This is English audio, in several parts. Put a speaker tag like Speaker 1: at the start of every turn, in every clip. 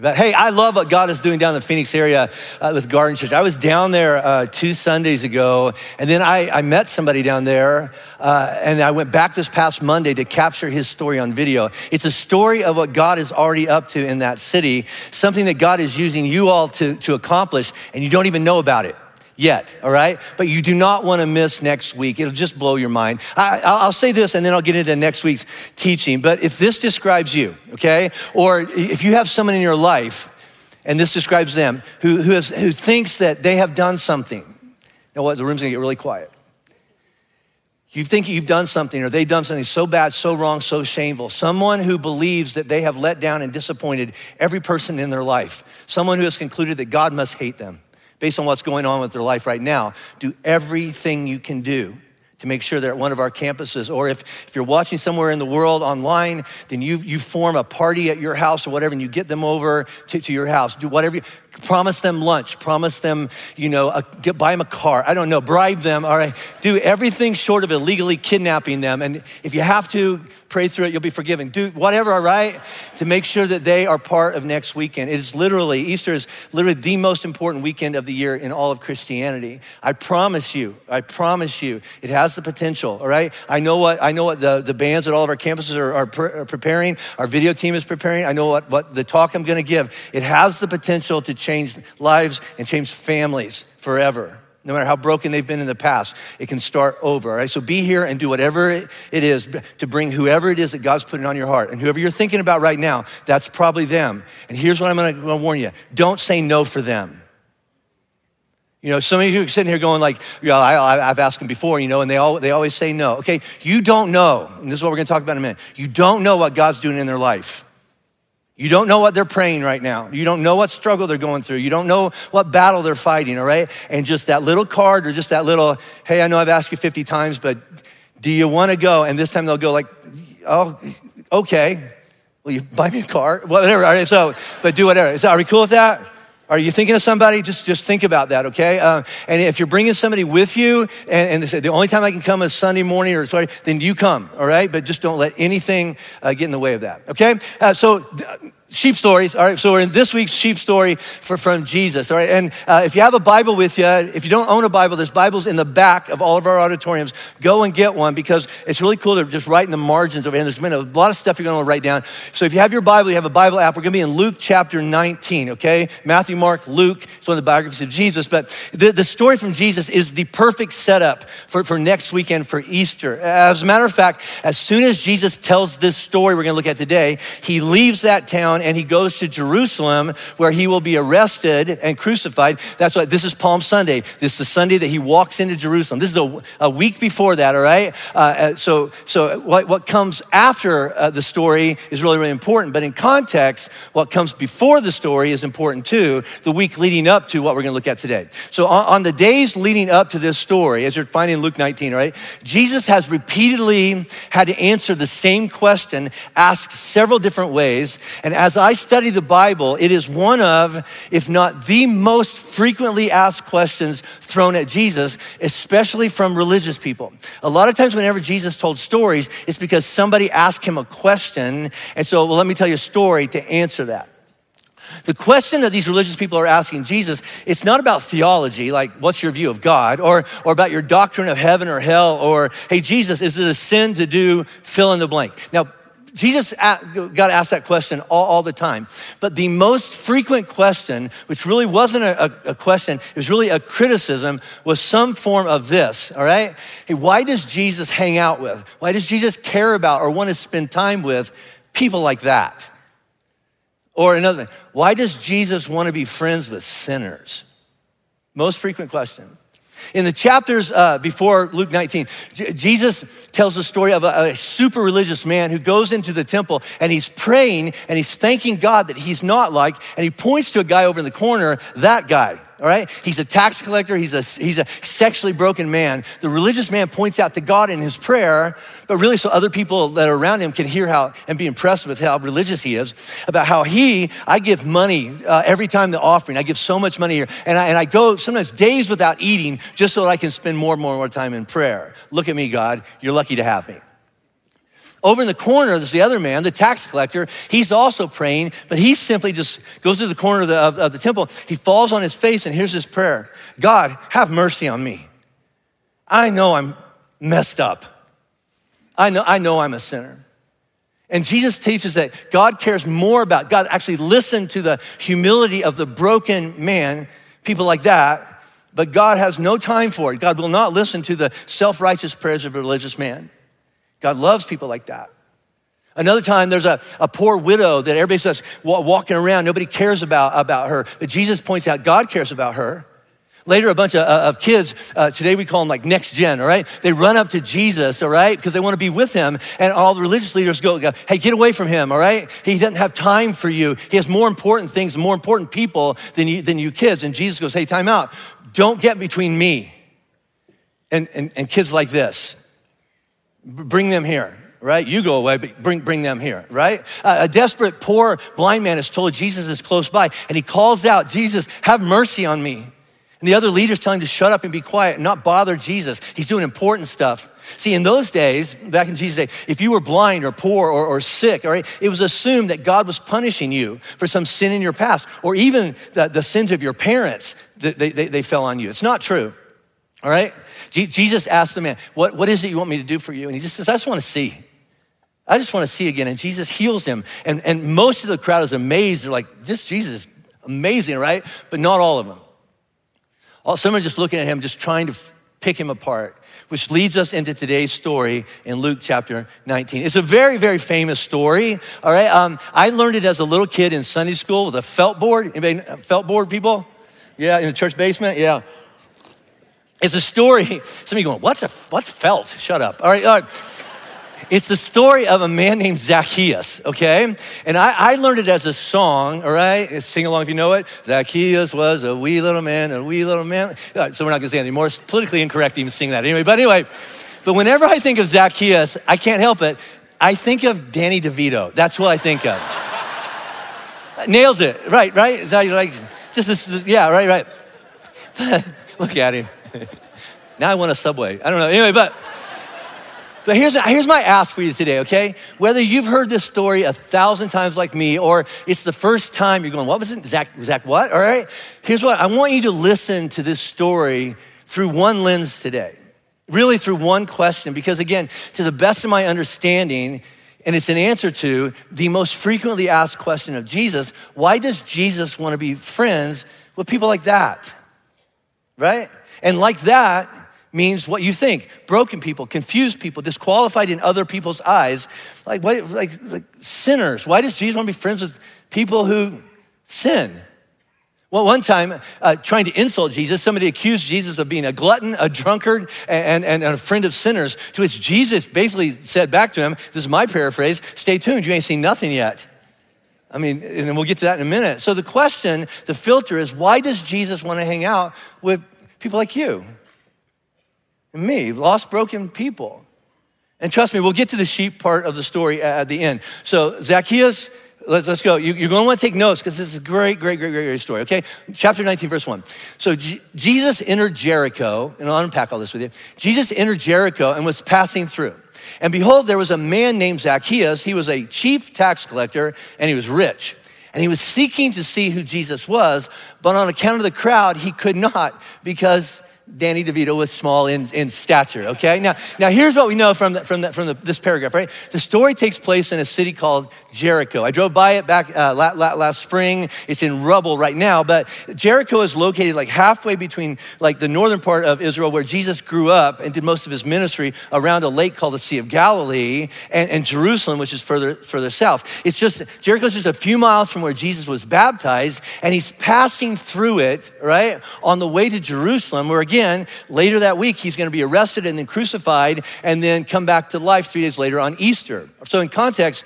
Speaker 1: But hey, I love what God is doing down in the Phoenix area uh, with Garden Church. I was down there uh, two Sundays ago, and then I, I met somebody down there, uh, and I went back this past Monday to capture his story on video. It's a story of what God is already up to in that city, something that God is using you all to, to accomplish, and you don't even know about it yet, all right? But you do not want to miss next week. It'll just blow your mind. I, will say this and then I'll get into next week's teaching. But if this describes you, okay, or if you have someone in your life and this describes them who, who, has, who thinks that they have done something, know what? The room's gonna get really quiet. You think you've done something or they've done something so bad, so wrong, so shameful. Someone who believes that they have let down and disappointed every person in their life. Someone who has concluded that God must hate them based on what's going on with their life right now, do everything you can do to make sure they're at one of our campuses. Or if, if you're watching somewhere in the world online, then you, you form a party at your house or whatever, and you get them over to, to your house. Do whatever you, promise them lunch, promise them, you know, a, get, buy them a car. I don't know, bribe them, all right? Do everything short of illegally kidnapping them. And if you have to, pray through it, you'll be forgiven. Do whatever, all right? To make sure that they are part of next weekend. It is literally, Easter is literally the most important weekend of the year in all of Christianity. I promise you, I promise you, it has the potential, all right? I know what, I know what the, the bands at all of our campuses are, are, are preparing, our video team is preparing. I know what, what the talk I'm gonna give. It has the potential to change lives and change families forever no matter how broken they've been in the past, it can start over. All right, so be here and do whatever it is to bring whoever it is that God's putting on your heart. And whoever you're thinking about right now, that's probably them. And here's what I'm gonna warn you don't say no for them. You know, some of you are sitting here going like, yeah, I, have asked them before, you know, and they, all, they always say no. Okay, you don't know, and this is what we're gonna talk about in a minute. You don't know what God's doing in their life. You don't know what they're praying right now. You don't know what struggle they're going through. You don't know what battle they're fighting, all right? And just that little card or just that little, hey, I know I've asked you 50 times, but do you want to go? And this time they'll go like, oh, okay. Will you buy me a car? Whatever. All right, so, but do whatever. So, are we cool with that? Are you thinking of somebody? Just, just think about that, okay? Uh, and if you're bringing somebody with you and, and, they say, the only time I can come is Sunday morning or sorry, then you come, all right? But just don't let anything uh, get in the way of that, okay? Uh, so, sheep stories. All right, so we're in this week's sheep story for, from Jesus. All right, and uh, if you have a Bible with you, if you don't own a Bible, there's Bibles in the back of all of our auditoriums. Go and get one because it's really cool to just write in the margins over here. And there's been a lot of stuff you're going to write down. So if you have your Bible, you have a Bible app. We're going to be in Luke chapter 19. Okay, Matthew, Mark, Luke. It's one of the biographies of Jesus. But the, the story from Jesus is the perfect setup for, for next weekend for Easter. As a matter of fact, as soon as Jesus tells this story we're going to look at today, he leaves that town and he goes to Jerusalem where he will be arrested and crucified. That's why this is Palm Sunday. This is the Sunday that he walks into Jerusalem. This is a, a week before that, all right? Uh, uh, so so what, what comes after uh, the story is really, really important. But in context, what comes before the story is important too, the week leading up to what we're going to look at today. So on, on the days leading up to this story, as you're finding in Luke 19, right? Jesus has repeatedly had to answer the same question asked several different ways. And as as I study the Bible, it is one of, if not the most frequently asked questions thrown at Jesus, especially from religious people. A lot of times, whenever Jesus told stories, it's because somebody asked him a question. And so, well, let me tell you a story to answer that. The question that these religious people are asking Jesus, it's not about theology, like what's your view of God, or, or about your doctrine of heaven or hell, or hey, Jesus, is it a sin to do fill in the blank? Now, Jesus got asked that question all, all, the time. But the most frequent question, which really wasn't a, a, question, it was really a criticism, was some form of this, all right? Hey, why does Jesus hang out with? Why does Jesus care about or want to spend time with people like that? Or another thing, why does Jesus want to be friends with sinners? Most frequent question. In the chapters uh, before Luke 19, J- Jesus tells the story of a, a, super religious man who goes into the temple and he's praying and he's thanking God that he's not like, and he points to a guy over in the corner, that guy all right? He's a tax collector, he's a, he's a sexually broken man. The religious man points out to God in his prayer, but really so other people that are around him can hear how and be impressed with how religious he is, about how he, I give money uh, every time the offering, I give so much money here, and I, and I go sometimes days without eating just so that I can spend more and more and more time in prayer. Look at me, God, you're lucky to have me. Over in the corner, there's the other man, the tax collector. He's also praying, but he simply just goes to the corner of the, of, of the temple. He falls on his face, and here's his prayer God, have mercy on me. I know I'm messed up. I know, I know I'm a sinner. And Jesus teaches that God cares more about, God actually listened to the humility of the broken man, people like that, but God has no time for it. God will not listen to the self righteous prayers of a religious man. God loves people like that. Another time, there's a, a poor widow that everybody says walking around, nobody cares about, about her. But Jesus points out God cares about her. Later, a bunch of, uh, of kids, uh, today we call them like next gen, all right? They run up to Jesus, all right, because they want to be with him. And all the religious leaders go, hey, get away from him, all right? He doesn't have time for you. He has more important things, more important people than you, than you kids. And Jesus goes, hey, time out. Don't get between me and, and, and kids like this. Bring them here right? You go away, but bring, bring them here, right? Uh, a desperate, poor, blind man is told Jesus is close by, and he calls out, Jesus, have mercy on me. And the other leaders tell him to shut up and be quiet and not bother Jesus. He's doing important stuff. See, in those days, back in Jesus' day, if you were blind or poor or, or sick, all right, it was assumed that God was punishing you for some sin in your past or even the, the sins of your parents that they, they, they fell on you. It's not true. All right? Jesus asked the man, what, what is it you want me to do for you? And he just says, I just want to see. I just want to see again. And Jesus heals him. And, and most of the crowd is amazed. They're like, this Jesus is amazing, right? But not all of them. Some are just looking at him, just trying to pick him apart, which leads us into today's story in Luke chapter 19. It's a very, very famous story. All right. Um, I learned it as a little kid in Sunday school with a felt board. Anybody felt board people? Yeah, in the church basement? Yeah. It's a story. Some of you going, what's a what's felt? Shut up. All right, all right. It's the story of a man named Zacchaeus, okay? And I, I learned it as a song, all right? Sing along if you know it. Zacchaeus was a wee little man, a wee little man. So we're not gonna say anymore. It's politically incorrect to even sing that anyway. But anyway, but whenever I think of Zacchaeus, I can't help it. I think of Danny DeVito. That's what I think of. Nails it, right, right? Is that like, just this, yeah, right, right. Look at him. now I want a Subway. I don't know. Anyway, but but here's, here's my ask for you today, okay? Whether you've heard this story a thousand times like me, or it's the first time you're going, what was it? Zach, Zach, what? All right? Here's what I want you to listen to this story through one lens today. Really through one question, because again, to the best of my understanding, and it's an answer to the most frequently asked question of Jesus why does Jesus want to be friends with people like that? Right? And like that, means what you think broken people confused people disqualified in other people's eyes like, like, like sinners why does jesus want to be friends with people who sin well, one time, uh, trying to insult Jesus, somebody accused Jesus of being a glutton, a drunkard, and, and, and, a friend of sinners. To which Jesus basically said back to him, This is my paraphrase stay tuned, you ain't seen nothing yet. I mean, and we'll get to that in a minute. So the question, the filter is why does Jesus want to hang out with people like you? Me, lost, broken people. And trust me, we'll get to the sheep part of the story at the end. So, Zacchaeus, let's, let's go. You, are going to want to take notes because this is a great, great, great, great, great story, okay? Chapter 19, verse 1. So, G- Jesus entered Jericho, and I'll unpack all this with you. Jesus entered Jericho and was passing through. And behold, there was a man named Zacchaeus. He was a chief tax collector, and he was rich. And he was seeking to see who Jesus was, but on account of the crowd, he could not because Danny DeVito was small in, in stature, okay? Now, now here's what we know from, the, from, the, from the, this paragraph, right? The story takes place in a city called Jericho. I drove by it back uh, last spring. It's in rubble right now, but Jericho is located like halfway between like the northern part of Israel where Jesus grew up and did most of his ministry around a lake called the Sea of Galilee and, and Jerusalem, which is further, further south. It's just, Jericho's just a few miles from where Jesus was baptized and he's passing through it, right? On the way to Jerusalem, where again, again, later that week, he's going to be arrested and then crucified and then come back to life three days later on Easter. So, in context,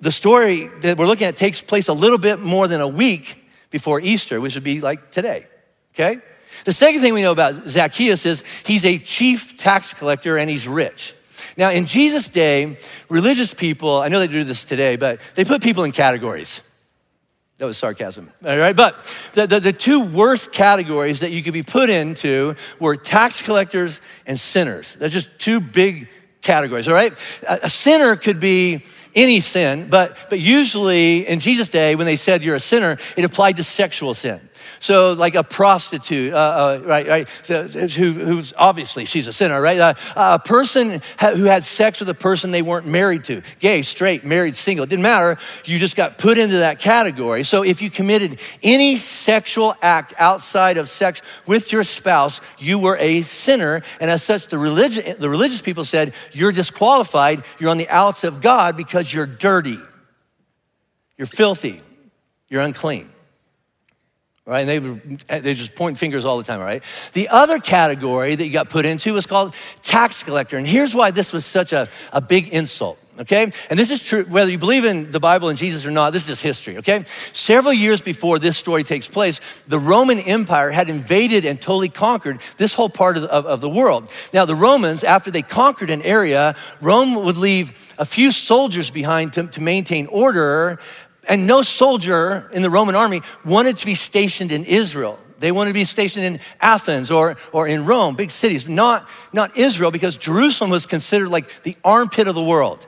Speaker 1: the story that we're looking at takes place a little bit more than a week before Easter, which would be like today, okay? The second thing we know about Zacchaeus is he's a chief tax collector and he's rich. Now, in Jesus' day, religious people, I know they do this today, but they put people in categories. That was sarcasm. All right, but the, the, the, two worst categories that you could be put into were tax collectors and sinners. They're just two big categories, all right? A sinner could be any sin, but, but usually in Jesus' day, when they said you're a sinner, it applied to sexual sin. So, like a prostitute, uh, uh, right, right, so, who, who's obviously she's a sinner, right? Uh, a person who had sex with a person they weren't married to, gay, straight, married, single, it didn't matter. You just got put into that category. So, if you committed any sexual act outside of sex with your spouse, you were a sinner. And as such, the, religion, the religious people said, You're disqualified. You're on the outs of God because you're dirty, you're filthy, you're unclean right? And they, they just point fingers all the time, right? The other category that you got put into was called tax collector. And here's why this was such a, a big insult. Okay? And this is true, whether you believe in the Bible and Jesus or not, this is just history, okay? Several years before this story takes place, the Roman Empire had invaded and totally conquered this whole part of the, of, of the world. Now, the Romans, after they conquered an area, Rome would leave a few soldiers behind to, to maintain order, and no soldier in the Roman army wanted to be stationed in Israel. They wanted to be stationed in Athens or, or in Rome, big cities, not, not Israel, because Jerusalem was considered like the armpit of the world.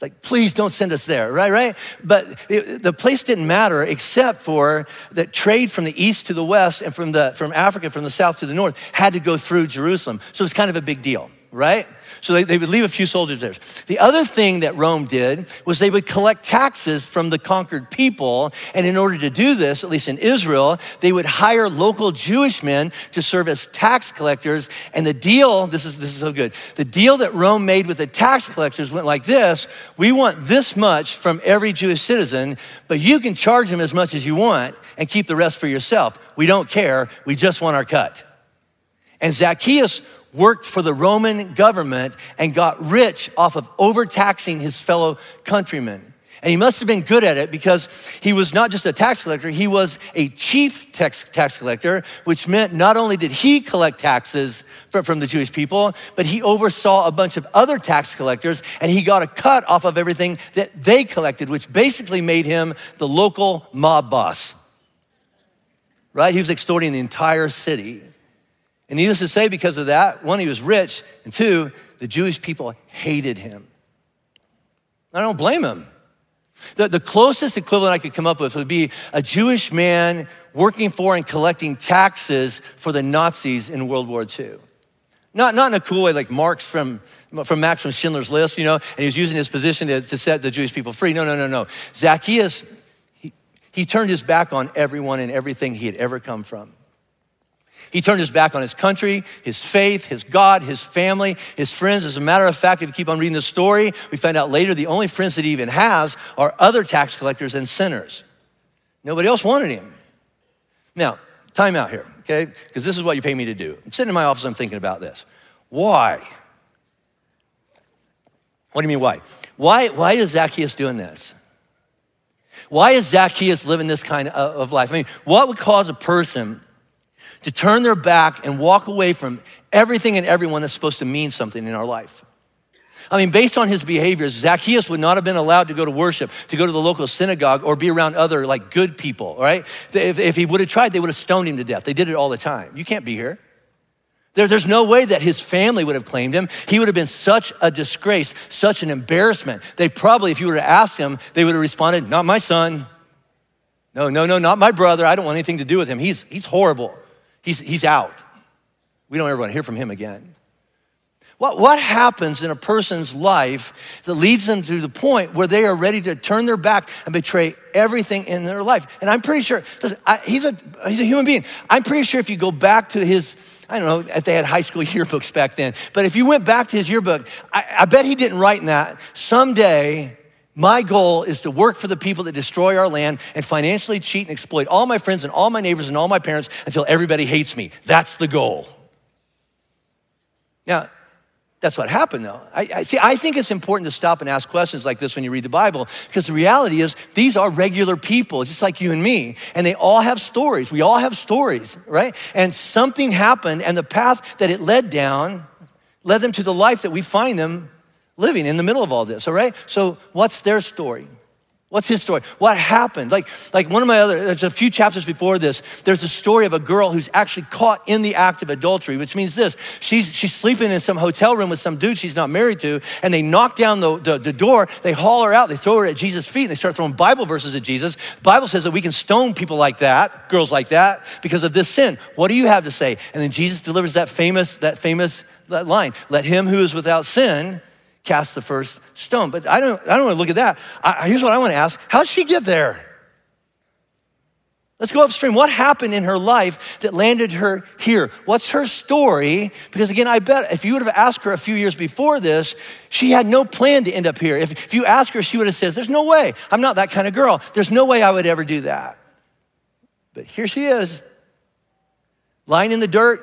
Speaker 1: Like, please don't send us there, right? Right? But it, the place didn't matter except for that trade from the east to the west and from, the, from Africa, from the south to the north, had to go through Jerusalem. So it's kind of a big deal, right? So they, they would leave a few soldiers there. The other thing that Rome did was they would collect taxes from the conquered people. And in order to do this, at least in Israel, they would hire local Jewish men to serve as tax collectors. And the deal, this is, this is so good, the deal that Rome made with the tax collectors went like this We want this much from every Jewish citizen, but you can charge them as much as you want and keep the rest for yourself. We don't care. We just want our cut. And Zacchaeus worked for the Roman government and got rich off of overtaxing his fellow countrymen. And he must have been good at it because he was not just a tax collector, he was a chief tax, tax collector, which meant not only did he collect taxes from, from the Jewish people, but he oversaw a bunch of other tax collectors and he got a cut off of everything that they collected, which basically made him the local mob boss. Right? He was extorting the entire city. And needless to say, because of that, one, he was rich, and two, the Jewish people hated him. I don't blame him. The, the closest equivalent I could come up with would be a Jewish man working for and collecting taxes for the Nazis in World War II. Not, not in a cool way like Marx from, from Max from Schindler's List, you know, and he was using his position to, to set the Jewish people free. No, no, no, no. Zacchaeus, he, he turned his back on everyone and everything he had ever come from. He turned his back on his country, his faith, his God, his family, his friends. As a matter of fact, if you keep on reading the story, we find out later the only friends that he even has are other tax collectors and sinners. Nobody else wanted him. Now, time out here, okay? Because this is what you pay me to do. I'm sitting in my office, I'm thinking about this. Why? What do you mean, why? Why, why is Zacchaeus doing this? Why is Zacchaeus living this kind of life? I mean, what would cause a person to turn their back and walk away from everything and everyone that's supposed to mean something in our life. I mean, based on his behaviors, Zacchaeus would not have been allowed to go to worship, to go to the local synagogue, or be around other like good people, right? If, if he would have tried, they would have stoned him to death. They did it all the time. You can't be here. There, there's no way that his family would have claimed him. He would have been such a disgrace, such an embarrassment. They probably, if you were to ask him, they would have responded, Not my son. No, no, no, not my brother. I don't want anything to do with him. He's, he's horrible. He's, he's out. We don't ever want to hear from him again. What, what happens in a person's life that leads them to the point where they are ready to turn their back and betray everything in their life? And I'm pretty sure, listen, I, he's, a, he's a human being. I'm pretty sure if you go back to his, I don't know if they had high school yearbooks back then, but if you went back to his yearbook, I, I bet he didn't write in that, someday my goal is to work for the people that destroy our land and financially cheat and exploit all my friends and all my neighbors and all my parents until everybody hates me. That's the goal. Now, that's what happened though. I, I, see, I think it's important to stop and ask questions like this when you read the Bible, because the reality is these are regular people, just like you and me, and they all have stories. We all have stories, right? And something happened, and the path that it led down led them to the life that we find them living in the middle of all this, all right? So, what's their story? What's his story? What happened? Like, like one of my other, there's a few chapters before this, there's a story of a girl who's actually caught in the act of adultery, which means this. She's, she's sleeping in some hotel room with some dude she's not married to, and they knock down the, the, the door, they haul her out, they throw her at Jesus' feet, and they start throwing Bible verses at Jesus. Bible says that we can stone people like that, girls like that, because of this sin. What do you have to say? And then Jesus delivers that famous, that famous that line, let him who is without sin cast the first stone. But I don't, I don't want to look at that. I, here's what I want to ask How did she get there? Let's go upstream. What happened in her life that landed her here? What's her story? Because again, I bet if you would have asked her a few years before this, she had no plan to end up here. If, if you ask her, she would have said, There's no way. I'm not that kind of girl. There's no way I would ever do that. But here she is, lying in the dirt,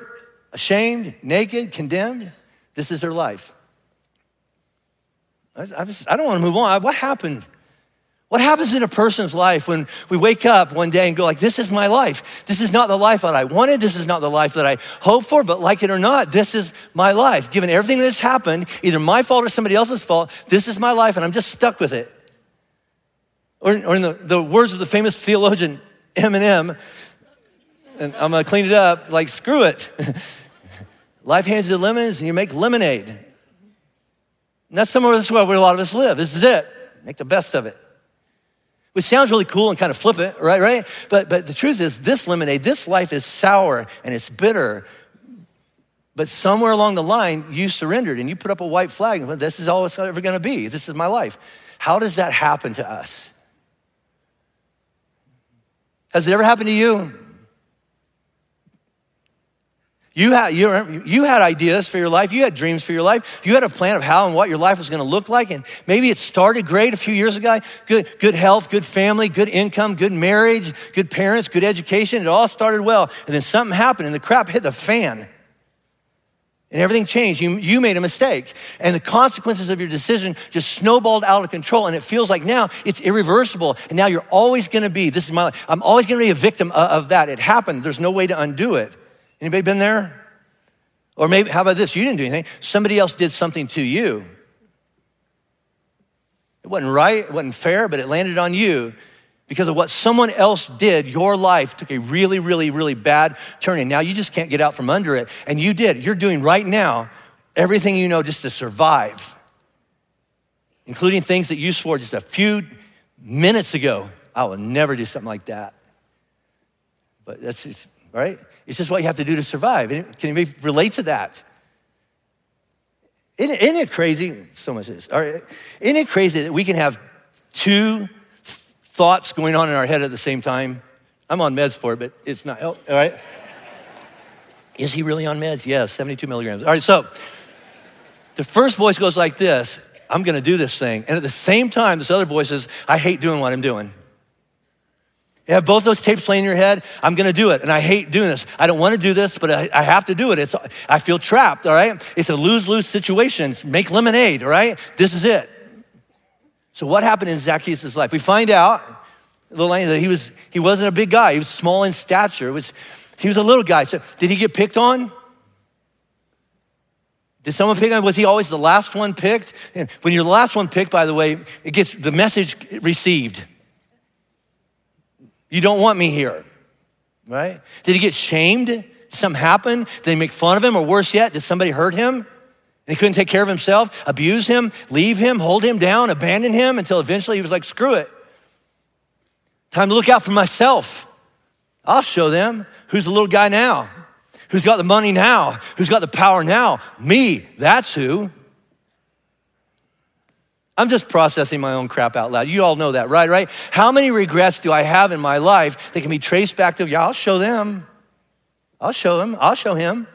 Speaker 1: ashamed, naked, condemned. This is her life. I, just, I don't want to move on. What happened? What happens in a person's life when we wake up one day and go like, this is my life. This is not the life that I wanted. This is not the life that I hoped for, but like it or not, this is my life. Given everything that has happened, either my fault or somebody else's fault, this is my life and I'm just stuck with it. Or, or in the, the words of the famous theologian Eminem, and I'm gonna clean it up, like screw it. life hands you lemons and you make lemonade. And that's somewhere that's where a lot of us live. This is it. Make the best of it. Which sounds really cool and kind of flippant, right? Right? But but the truth is, this lemonade, this life is sour and it's bitter. But somewhere along the line, you surrendered and you put up a white flag. And this is all it's ever going to be. This is my life. How does that happen to us? Has it ever happened to you? You had, you, you had ideas for your life. You had dreams for your life. You had a plan of how and what your life was going to look like. And maybe it started great a few years ago. Good, good health, good family, good income, good marriage, good parents, good education. It all started well. And then something happened and the crap hit the fan. And everything changed. You, you made a mistake. And the consequences of your decision just snowballed out of control. And it feels like now it's irreversible. And now you're always going to be, this is my life. I'm always going to be a victim of, of that. It happened. There's no way to undo it. Anybody been there? Or maybe, how about this? You didn't do anything. Somebody else did something to you. It wasn't right, it wasn't fair, but it landed on you because of what someone else did. Your life took a really, really, really bad turn. And now you just can't get out from under it. And you did. You're doing right now everything you know just to survive, including things that you swore just a few minutes ago. I will never do something like that. But that's just, right? It's just what you have to do to survive. Can you relate to that? Isn't, isn't it crazy? So much is. Isn't it crazy that we can have two thoughts going on in our head at the same time? I'm on meds for it, but it's not, oh, all right? Is he really on meds? Yes, 72 milligrams. All right, so the first voice goes like this I'm gonna do this thing. And at the same time, this other voice says, I hate doing what I'm doing. You have both those tapes playing in your head. I'm going to do it. And I hate doing this. I don't want to do this, but I, I, have to do it. It's, I feel trapped, all right? It's a lose lose situation. Make lemonade, all right? This is it. So, what happened in Zacchaeus' life? We find out that he, was, he wasn't a big guy, he was small in stature. Was, he was a little guy. So, did he get picked on? Did someone pick on? Was he always the last one picked? And when you're the last one picked, by the way, it gets the message received. You don't want me here, right? Did he get shamed? Did something happen? Did they make fun of him? Or worse yet, did somebody hurt him? And he couldn't take care of himself, abuse him, leave him, hold him down, abandon him until eventually he was like, screw it. Time to look out for myself. I'll show them who's the little guy now, who's got the money now, who's got the power now. Me, that's who. I'm just processing my own crap out loud. You all know that, right? Right? How many regrets do I have in my life that can be traced back to, yeah, I'll show them. I'll show them. I'll show him.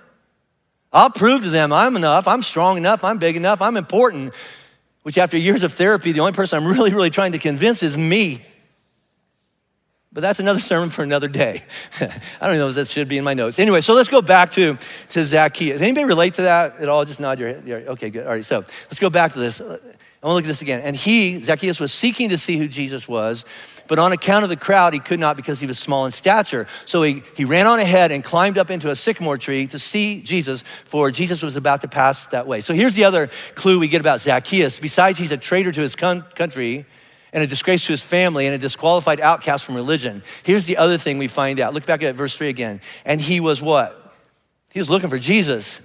Speaker 1: I'll prove to them I'm enough. I'm strong enough. I'm big enough. I'm important. Which, after years of therapy, the only person I'm really, really trying to convince is me. But that's another sermon for another day. I don't know if that should be in my notes. Anyway, so let's go back to, to Zacchaeus. Anybody relate to that at all? Just nod your head. Okay, good. All right, so let's go back to this. I want to look at this again. And he, Zacchaeus, was seeking to see who Jesus was, but on account of the crowd, he could not because he was small in stature. So he, he ran on ahead and climbed up into a sycamore tree to see Jesus, for Jesus was about to pass that way. So here's the other clue we get about Zacchaeus. Besides, he's a traitor to his country, and a disgrace to his family and a disqualified outcast from religion. Here's the other thing we find out. Look back at verse 3 again. And he was what? He was looking for Jesus.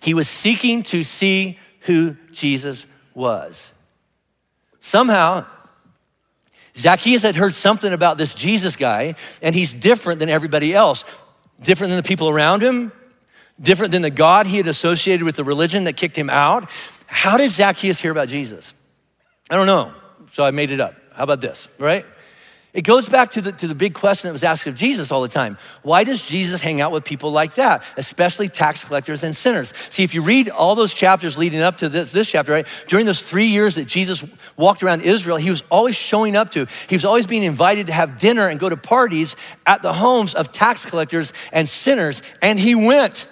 Speaker 1: He was seeking to see who Jesus was. Somehow, Zacchaeus had heard something about this Jesus guy, and he's different than everybody else, different than the people around him, different than the God he had associated with the religion that kicked him out. How did Zacchaeus hear about Jesus? I don't know, so I made it up. How about this, right? It goes back to the, to the big question that was asked of Jesus all the time. Why does Jesus hang out with people like that, especially tax collectors and sinners? See, if you read all those chapters leading up to this, this chapter, right, during those three years that Jesus walked around Israel, he was always showing up to, he was always being invited to have dinner and go to parties at the homes of tax collectors and sinners, and he went.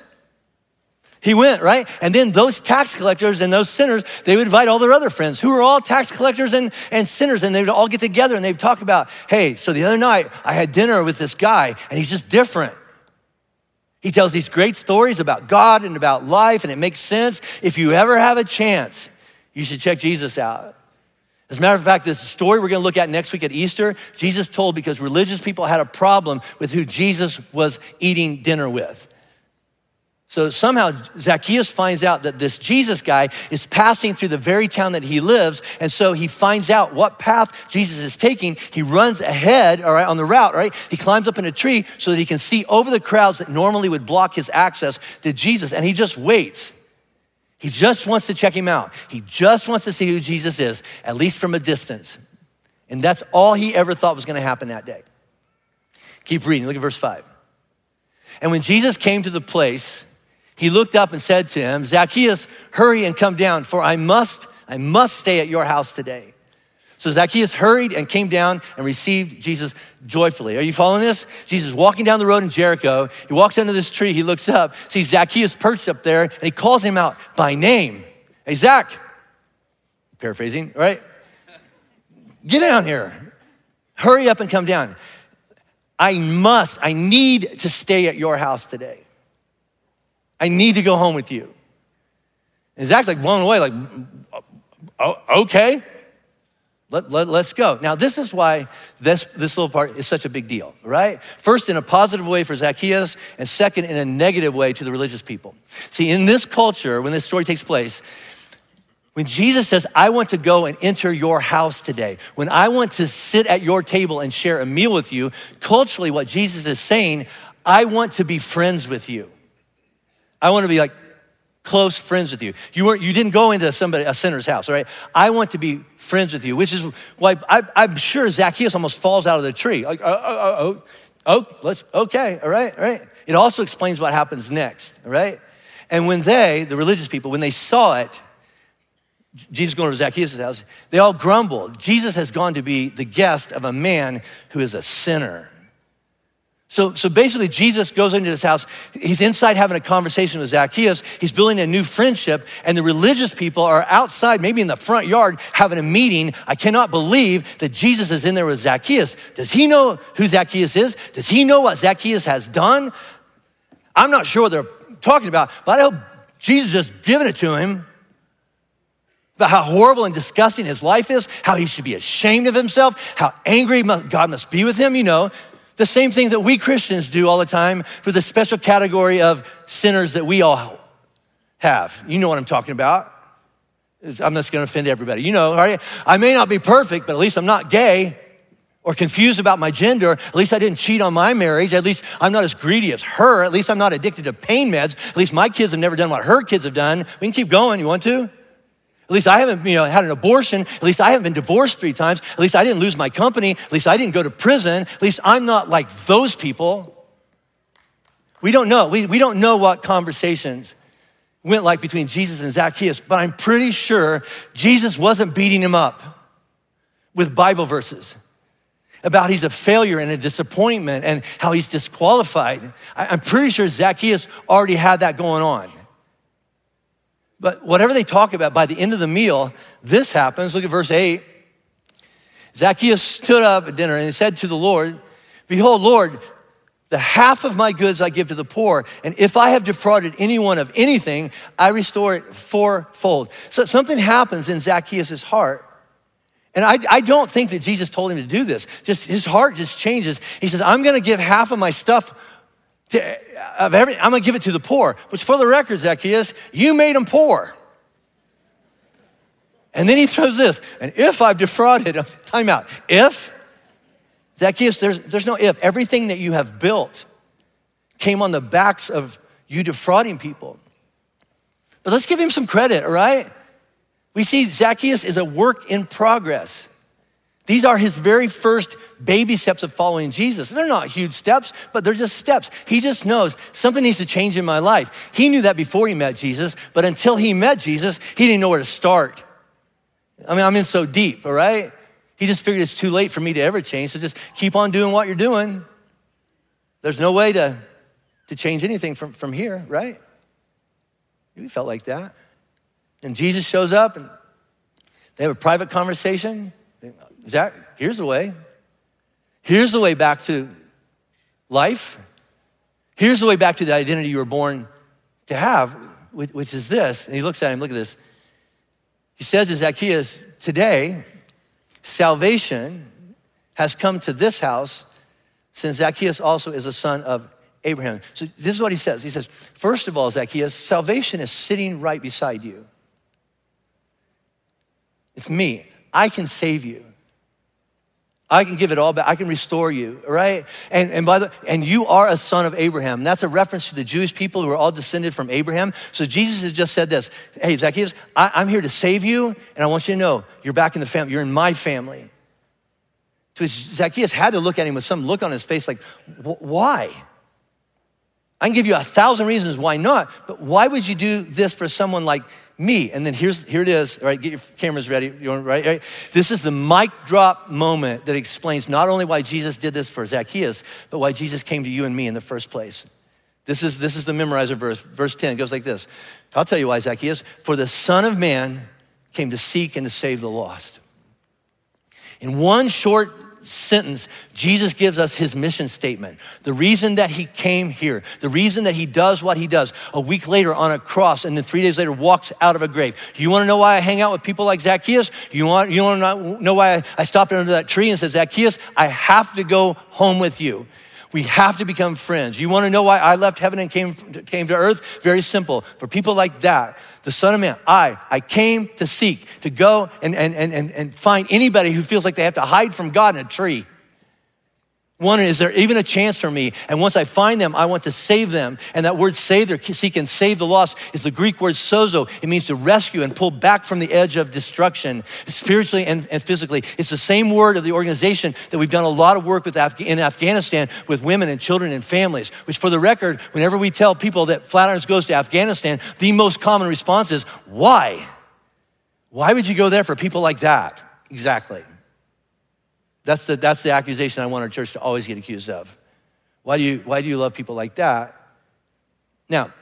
Speaker 1: He went, right? And then those tax collectors and those sinners, they would invite all their other friends who were all tax collectors and, and sinners, and they would all get together and they'd talk about, hey, so the other night I had dinner with this guy, and he's just different. He tells these great stories about God and about life, and it makes sense. If you ever have a chance, you should check Jesus out. As a matter of fact, this story we're going to look at next week at Easter, Jesus told because religious people had a problem with who Jesus was eating dinner with. So somehow Zacchaeus finds out that this Jesus guy is passing through the very town that he lives. And so he finds out what path Jesus is taking. He runs ahead, all right, on the route, right? He climbs up in a tree so that he can see over the crowds that normally would block his access to Jesus. And he just waits. He just wants to check him out. He just wants to see who Jesus is, at least from a distance. And that's all he ever thought was going to happen that day. Keep reading. Look at verse 5. And when Jesus came to the place, he looked up and said to him, Zacchaeus, hurry and come down, for I must, I must stay at your house today. So Zacchaeus hurried and came down and received Jesus joyfully. Are you following this? Jesus walking down the road in Jericho. He walks under this tree. He looks up, sees Zacchaeus perched up there, and he calls him out by name. Hey, Zach. Paraphrasing, right? Get down here. Hurry up and come down. I must, I need to stay at your house today. I need to go home with you. And Zach's like blown away, like, okay, let, let, let's go. Now, this is why this, this little part is such a big deal, right? First, in a positive way for Zacchaeus, and second, in a negative way to the religious people. See, in this culture, when this story takes place, when Jesus says, I want to go and enter your house today, when I want to sit at your table and share a meal with you, culturally, what Jesus is saying, I want to be friends with you. I want to be like close friends with you. You weren't, you didn't go into somebody, a sinner's house, right? I want to be friends with you, which is why I, am sure Zacchaeus almost falls out of the tree. Like, oh, oh, oh, oh, let's, okay, all right, all right. It also explains what happens next, right? And when they, the religious people, when they saw it, Jesus going to Zacchaeus' house, they all grumbled. Jesus has gone to be the guest of a man who is a sinner. So, so basically, Jesus goes into this house. He's inside having a conversation with Zacchaeus. He's building a new friendship, and the religious people are outside, maybe in the front yard, having a meeting. I cannot believe that Jesus is in there with Zacchaeus. Does he know who Zacchaeus is? Does he know what Zacchaeus has done? I'm not sure what they're talking about, but I hope Jesus just giving it to him about how horrible and disgusting his life is, how he should be ashamed of himself, how angry God must be with him, you know. The same things that we Christians do all the time for the special category of sinners that we all have. You know what I'm talking about. I'm just gonna offend everybody. You know, right? I may not be perfect, but at least I'm not gay or confused about my gender. At least I didn't cheat on my marriage. At least I'm not as greedy as her. At least I'm not addicted to pain meds. At least my kids have never done what her kids have done. We can keep going. You want to? At least I haven't you know, had an abortion. At least I haven't been divorced three times. At least I didn't lose my company. At least I didn't go to prison. At least I'm not like those people. We don't know. We, we don't know what conversations went like between Jesus and Zacchaeus, but I'm pretty sure Jesus wasn't beating him up with Bible verses about he's a failure and a disappointment and how he's disqualified. I'm pretty sure Zacchaeus already had that going on. But whatever they talk about, by the end of the meal, this happens. Look at verse 8. Zacchaeus stood up at dinner and he said to the Lord, Behold, Lord, the half of my goods I give to the poor, and if I have defrauded anyone of anything, I restore it fourfold. So something happens in Zacchaeus' heart, And I, I don't think that Jesus told him to do this. Just his heart just changes. He says, I'm gonna give half of my stuff to, of every, I'm gonna give it to the poor. Which for the record, Zacchaeus, you made him poor. And then he throws this, and if I've defrauded, time out. If, Zacchaeus, there's, there's no if. Everything that you have built came on the backs of you defrauding people. But let's give him some credit, all right? We see Zacchaeus is a work in progress. These are his very first baby steps of following Jesus. They're not huge steps, but they're just steps. He just knows something needs to change in my life. He knew that before he met Jesus, but until he met Jesus, he didn't know where to start. I mean, I'm in so deep, all right? He just figured it's too late for me to ever change, so just keep on doing what you're doing. There's no way to, to change anything from, from here, right? We felt like that. And Jesus shows up and they have a private conversation. Zach, here's the way. Here's the way back to life. Here's the way back to the identity you were born to have, which is this. And he looks at him, look at this. He says to Zacchaeus, Today, salvation has come to this house since Zacchaeus also is a son of Abraham. So this is what he says. He says, First of all, Zacchaeus, salvation is sitting right beside you. It's me. I can save you. I can give it all back. I can restore you, right? And, and by the and you are a son of Abraham. That's a reference to the Jewish people who are all descended from Abraham. So Jesus has just said this: Hey, Zacchaeus, I, I'm here to save you, and I want you to know you're back in the family. You're in my family. So Zacchaeus had to look at him with some look on his face, like, why? I can give you a thousand reasons why not, but why would you do this for someone like me. And then here's here it is, right? get your cameras ready. Right, right? This is the mic drop moment that explains not only why Jesus did this for Zacchaeus, but why Jesus came to you and me in the first place. This is this is the memorizer verse. Verse 10 goes like this. I'll tell you why, Zacchaeus. For the Son of Man came to seek and to save the lost. In one short sentence, Jesus gives us his mission statement. The reason that he came here, the reason that he does what he does, a week later on a cross, and then three days later walks out of a grave. Do you wanna know why I hang out with people like Zacchaeus? You, want, you wanna know why I stopped under that tree and said, Zacchaeus, I have to go home with you. We have to become friends. You wanna know why I left heaven and came, came to earth? Very simple. For people like that, the Son of Man, I, I came to seek, to go and, and, and, and find anybody who feels like they have to hide from God in a tree. One, is there even a chance for me? And once I find them, I want to save them. And that word save, there, seek and save the lost, is the Greek word sozo. It means to rescue and pull back from the edge of destruction, spiritually and, and physically. It's the same word of the organization that we've done a lot of work with Af- in Afghanistan with women and children and families, which for the record, whenever we tell people that Flatirons goes to Afghanistan, the most common response is, why? Why would you go there for people like that? Exactly. That's the, that's the accusation I want our church to always get accused of. Why do, you, why do you love people like that? Now,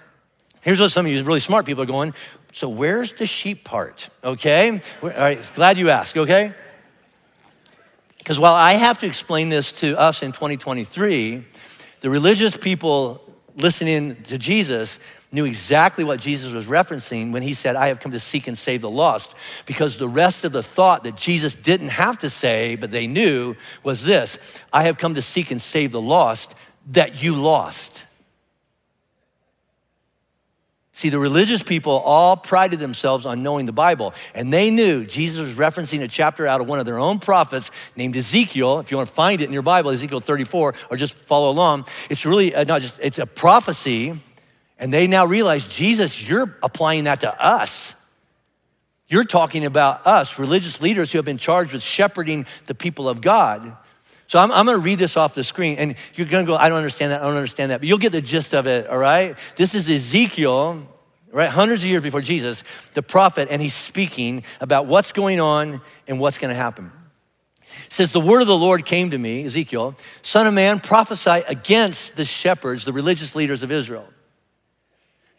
Speaker 1: here's what some of you really smart people are going. So, where's the sheep part? Okay? All right, glad you asked, okay? Because while I have to explain this to us in 2023, the religious people listening to Jesus knew exactly what Jesus was referencing when he said, I have come to seek and save the lost. Because the rest of the thought that Jesus didn't have to say, but they knew, was this I have come to seek and save the lost that you lost. See, the religious people all prided themselves on knowing the Bible, and they knew Jesus was referencing a chapter out of one of their own prophets named Ezekiel. If you want to find it in your Bible, Ezekiel 34, or just follow along, it's really uh, not just, it's a prophecy and they now realize, Jesus, you're applying that to us. You're talking about us, religious leaders who have been charged with shepherding the people of God. So I'm, I'm, gonna read this off the screen, and you're gonna go, I don't understand that, I don't understand that, but you'll get the gist of it, all right? This is Ezekiel, right? Hundreds of years before Jesus, the prophet, and he's speaking about what's going on and what's gonna happen. It says, The word of the Lord came to me, Ezekiel, son of man, prophesy against the shepherds, the religious leaders of Israel.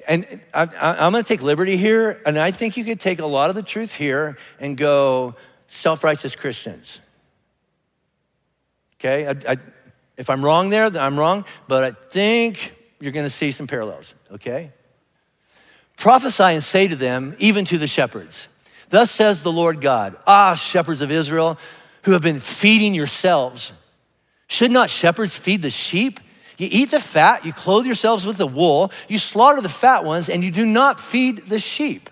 Speaker 1: And I, am going to take liberty here, and I think you could take a lot of the truth here and go self righteous Christians. Okay? I, I, if I'm wrong there, then I'm wrong, but I think you're going to see some parallels, okay? Prophesy and say to them, even to the shepherds, Thus says the Lord God, Ah, shepherds of Israel, who have been feeding yourselves. Should not shepherds feed the sheep? You eat the fat, you clothe yourselves with the wool, you slaughter the fat ones, and you do not feed the sheep.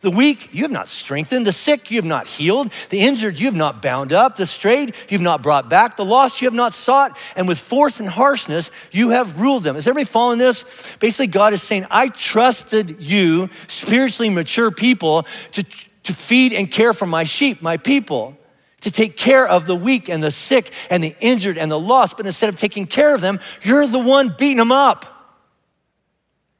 Speaker 1: The weak you have not strengthened, the sick you have not healed, the injured you have not bound up, the strayed you have not brought back, the lost you have not sought, and with force and harshness you have ruled them. Is everybody following this? Basically, God is saying, I trusted you, spiritually mature people, to, to feed and care for my sheep, my people to take care of the weak and the sick and the injured and the lost, but instead of taking care of them, you're the one beating them up.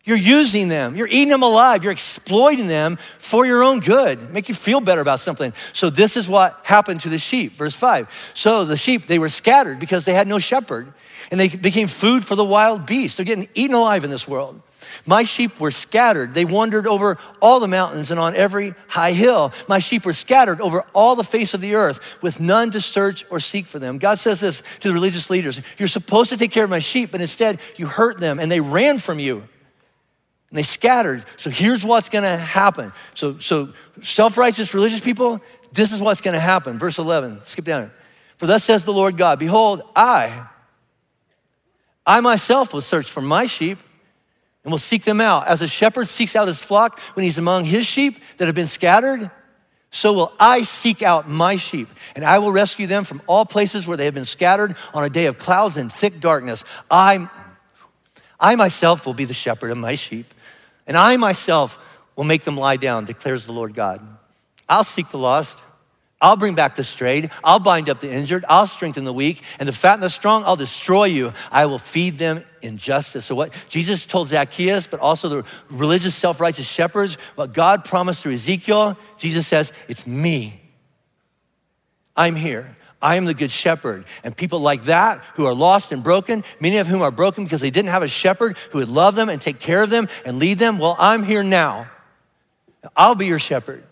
Speaker 1: You're using them, you're eating them alive, you're exploiting them for your own good, make you feel better about something. So, this is what happened to the sheep. Verse 5. So, the sheep, they were scattered because they had no shepherd, and they became food for the wild beasts. They're getting eaten alive in this world. My sheep were scattered. They wandered over all the mountains and on every high hill. My sheep were scattered over all the face of the earth with none to search or seek for them. God says this to the religious leaders You're supposed to take care of my sheep, but instead you hurt them and they ran from you and they scattered. So here's what's gonna happen. So, so self righteous religious people, this is what's gonna happen. Verse 11, skip down. For thus says the Lord God Behold, I, I myself will search for my sheep and will seek them out. As a shepherd seeks out his flock when he's among his sheep that have been scattered, so will I seek out my sheep, and I will rescue them from all places where they have been scattered on a day of clouds and thick darkness. I, I myself will be the shepherd of my sheep. And I myself will make them lie down, declares the Lord God. I'll seek the lost. I'll bring back the strayed. I'll bind up the injured. I'll strengthen the weak. And the fat and the strong, I'll destroy you. I will feed them in justice. So, what Jesus told Zacchaeus, but also the religious, self righteous shepherds, what God promised through Ezekiel, Jesus says, It's me. I'm here. I am the good shepherd. And people like that who are lost and broken, many of whom are broken because they didn't have a shepherd who would love them and take care of them and lead them, well, I'm here now. I'll be your shepherd.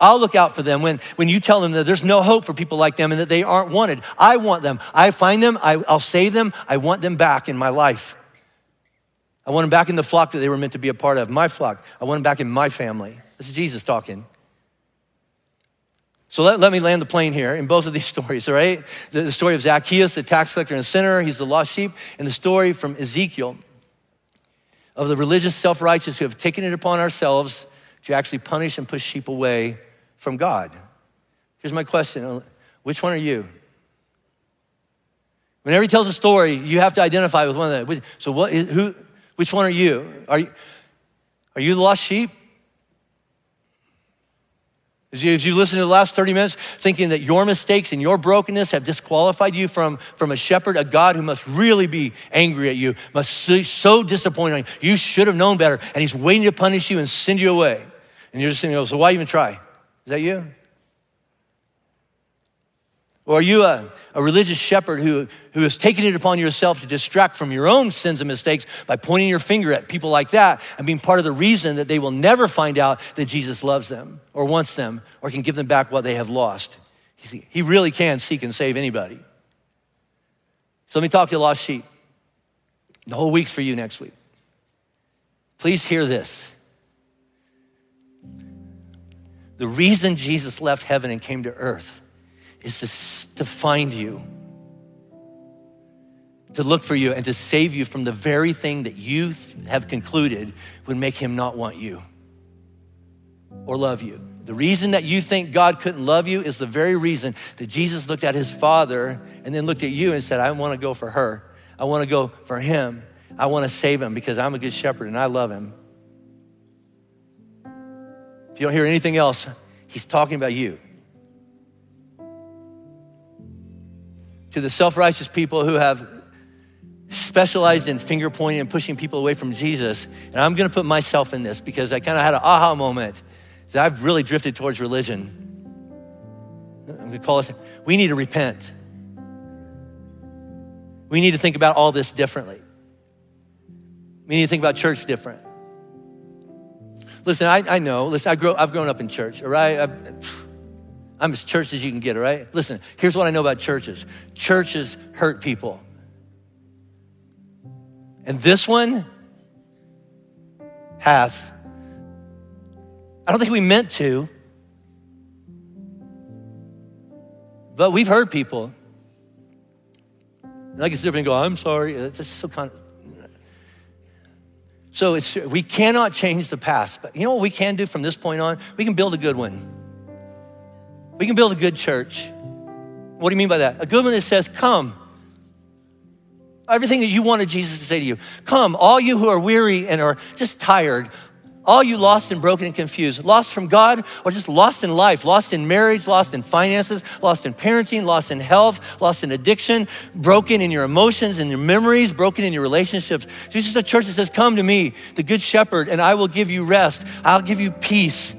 Speaker 1: I'll look out for them when, when you tell them that there's no hope for people like them and that they aren't wanted. I want them. I find them. I, I'll save them. I want them back in my life. I want them back in the flock that they were meant to be a part of, my flock. I want them back in my family. This is Jesus talking. So let, let me land the plane here in both of these stories, all right? The, the story of Zacchaeus, the tax collector and sinner, he's the lost sheep, and the story from Ezekiel of the religious self righteous who have taken it upon ourselves to actually punish and push sheep away from God. Here's my question which one are you? Whenever he tells a story, you have to identify with one of them. So, what is, who, which one are you? Are, you? are you the lost sheep? As you, as you listen to the last 30 minutes, thinking that your mistakes and your brokenness have disqualified you from, from a shepherd, a God who must really be angry at you, must be so disappointed. You should have known better, and he's waiting to punish you and send you away. And you're just saying, so why even try? Is that you? Or are you a, a religious shepherd who, who has taken it upon yourself to distract from your own sins and mistakes by pointing your finger at people like that and being part of the reason that they will never find out that Jesus loves them or wants them or can give them back what they have lost? He really can seek and save anybody. So let me talk to the lost sheep. The whole week's for you next week. Please hear this. The reason Jesus left heaven and came to earth is to, to find you, to look for you, and to save you from the very thing that you have concluded would make him not want you or love you. The reason that you think God couldn't love you is the very reason that Jesus looked at his father and then looked at you and said, I want to go for her. I want to go for him. I want to save him because I'm a good shepherd and I love him. If you don't hear anything else, he's talking about you. to the self righteous people who have specialized in finger pointing and pushing people away from Jesus. And I'm gonna put myself in this because I kind of had an aha moment that I've really drifted towards religion. I'm gonna call us, we need to repent. We need to think about all this differently. We need to think about church different. Listen, I, I know. Listen, I grow, I've grown up in church, all right? I've, I'm as church as you can get, all right? Listen, here's what I know about churches churches hurt people. And this one has. I don't think we meant to, but we've hurt people. Like it's different. Go, I'm sorry. It's just so kind so it's, we cannot change the past, but you know what we can do from this point on? We can build a good one. We can build a good church. What do you mean by that? A good one that says, Come. Everything that you wanted Jesus to say to you. Come, all you who are weary and are just tired, all you lost and broken and confused, lost from God or just lost in life, lost in marriage, lost in finances, lost in parenting, lost in health, lost in addiction, broken in your emotions and your memories, broken in your relationships. Jesus is a church that says, Come to me, the good shepherd, and I will give you rest. I'll give you peace.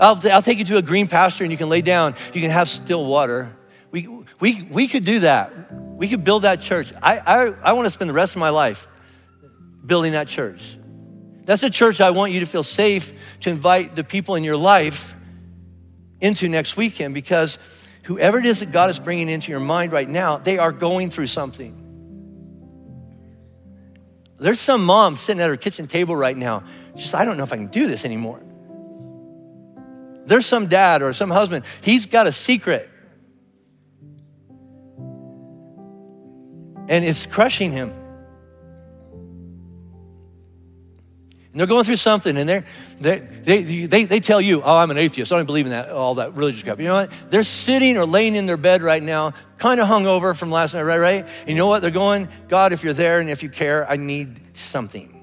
Speaker 1: I'll, I'll take you to a green pasture and you can lay down. You can have still water. We, we, we could do that. We could build that church. I, I, I want to spend the rest of my life building that church. That's a church I want you to feel safe to invite the people in your life into next weekend because whoever it is that God is bringing into your mind right now, they are going through something. There's some mom sitting at her kitchen table right now. She's, I don't know if I can do this anymore. There's some dad or some husband, he's got a secret. And it's crushing him. And they're going through something and they're, they they, they, they tell you, oh, I'm an atheist. I don't believe in that, all that religious crap. You know what? They're sitting or laying in their bed right now, kind of hungover from last night, right, right? And you know what? They're going, God, if you're there and if you care, I need something.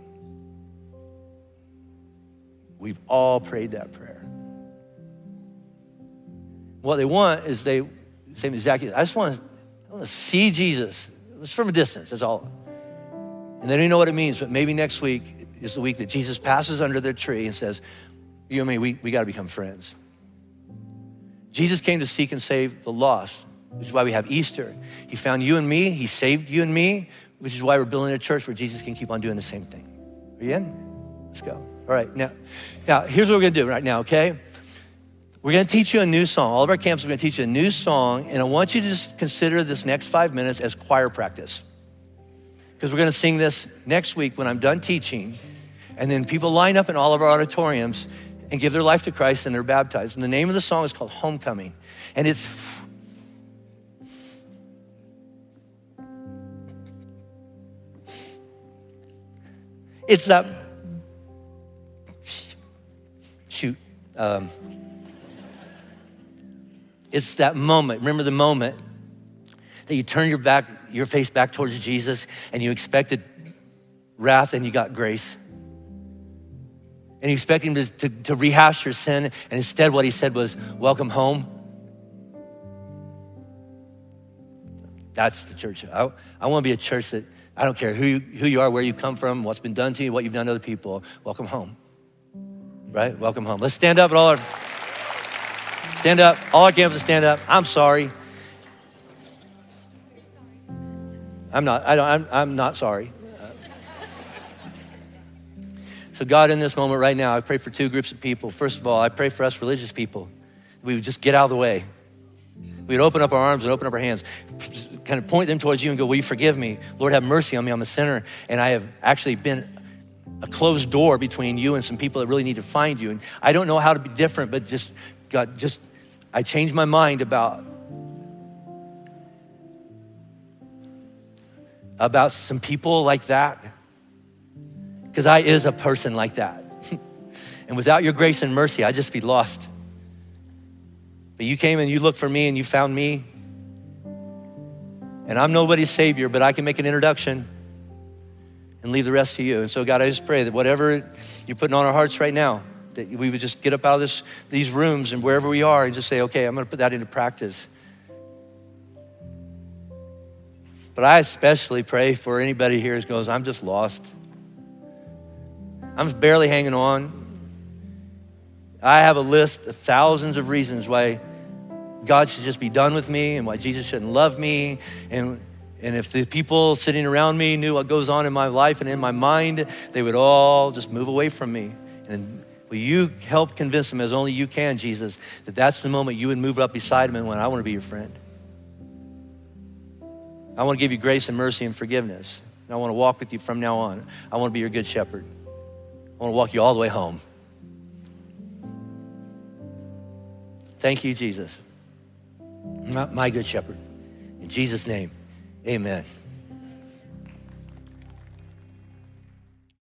Speaker 1: We've all prayed that prayer. What they want is they, same exactly, I just want to, I want to see Jesus. It's from a distance, that's all. And they don't know what it means, but maybe next week is the week that Jesus passes under the tree and says, You and me, we, we got to become friends. Jesus came to seek and save the lost, which is why we have Easter. He found you and me, He saved you and me, which is why we're building a church where Jesus can keep on doing the same thing. Are you in? Let's go. All right, now, now here's what we're gonna do right now, okay? We're gonna teach you a new song. All of our camps are gonna teach you a new song, and I want you to just consider this next five minutes as choir practice because we're going to sing this next week when I'm done teaching. And then people line up in all of our auditoriums and give their life to Christ and they're baptized. And the name of the song is called Homecoming. And it's it's that shoot um, it's that moment remember the moment that you turn your back your face back towards Jesus and you expected wrath and you got grace. And you expect him to, to, to rehash your sin, and instead, what he said was, Welcome home. That's the church. I, I want to be a church that I don't care who you, who you are, where you come from, what's been done to you, what you've done to other people. Welcome home. Right? Welcome home. Let's stand up all our stand up. All our campuses stand up. I'm sorry. I'm not, I don't, I'm, I'm not sorry. so, God, in this moment right now, I pray for two groups of people. First of all, I pray for us religious people. We would just get out of the way. We'd open up our arms and open up our hands, kind of point them towards you and go, Will you forgive me? Lord, have mercy on me. I'm a sinner. And I have actually been a closed door between you and some people that really need to find you. And I don't know how to be different, but just, God, just, I changed my mind about about some people like that? Because I is a person like that. and without your grace and mercy, I'd just be lost. But you came and you looked for me and you found me. And I'm nobody's savior, but I can make an introduction and leave the rest to you. And so, God, I just pray that whatever you're putting on our hearts right now, that we would just get up out of this, these rooms and wherever we are and just say, okay, I'm going to put that into practice. But I especially pray for anybody here who goes, I'm just lost. I'm just barely hanging on. I have a list of thousands of reasons why God should just be done with me and why Jesus shouldn't love me. And, and if the people sitting around me knew what goes on in my life and in my mind, they would all just move away from me. And will you help convince them as only you can, Jesus, that that's the moment you would move up beside them and when I want to be your friend? I want to give you grace and mercy and forgiveness. And I want to walk with you from now on. I want to be your good shepherd. I want to walk you all the way home. Thank you, Jesus. My good shepherd. In Jesus' name, amen.